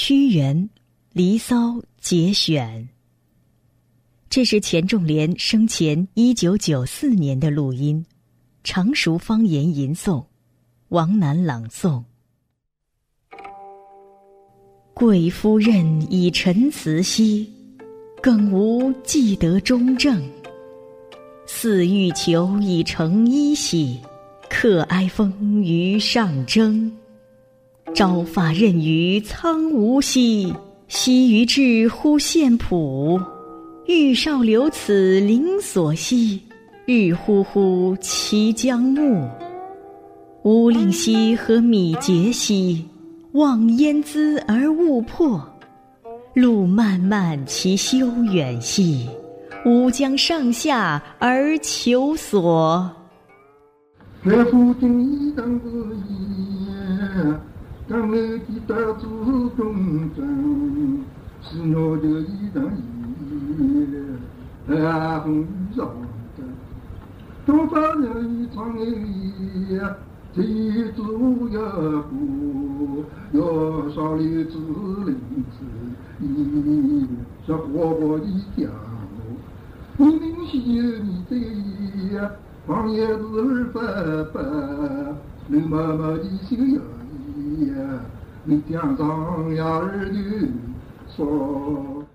屈原《离骚》节选。这是钱仲连生前一九九四年的录音，常熟方言吟诵，王楠朗诵。贵夫人以陈词兮，更无既得中正。似欲求以成衣兮，克哀风于上征。朝发轫于苍梧兮，夕于至乎献浦。玉少留此灵所兮，日乎乎其将暮。吾令兮何米节兮，望烟姿而勿迫。路漫漫其修远兮，吾将上下而求索。岳父今已当自言。当我的大祖宗争，是我的一张衣，啊红上的，东方人一场衣，这祖要过，要上里子林子，一是活活的家母，你明显你的，黄叶子白白，绿妈妈的心呀。你江上呀儿女说。